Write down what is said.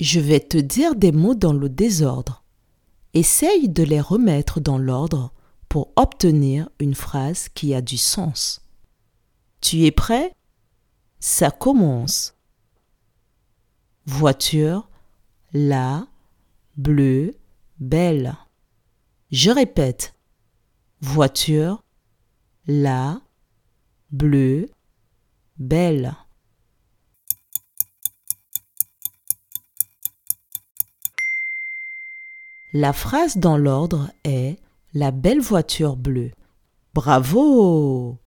Je vais te dire des mots dans le désordre. Essaye de les remettre dans l'ordre pour obtenir une phrase qui a du sens. Tu es prêt? Ça commence. Voiture, la, bleu, belle. Je répète. Voiture, la, bleu, belle. La phrase dans l'ordre est La belle voiture bleue. Bravo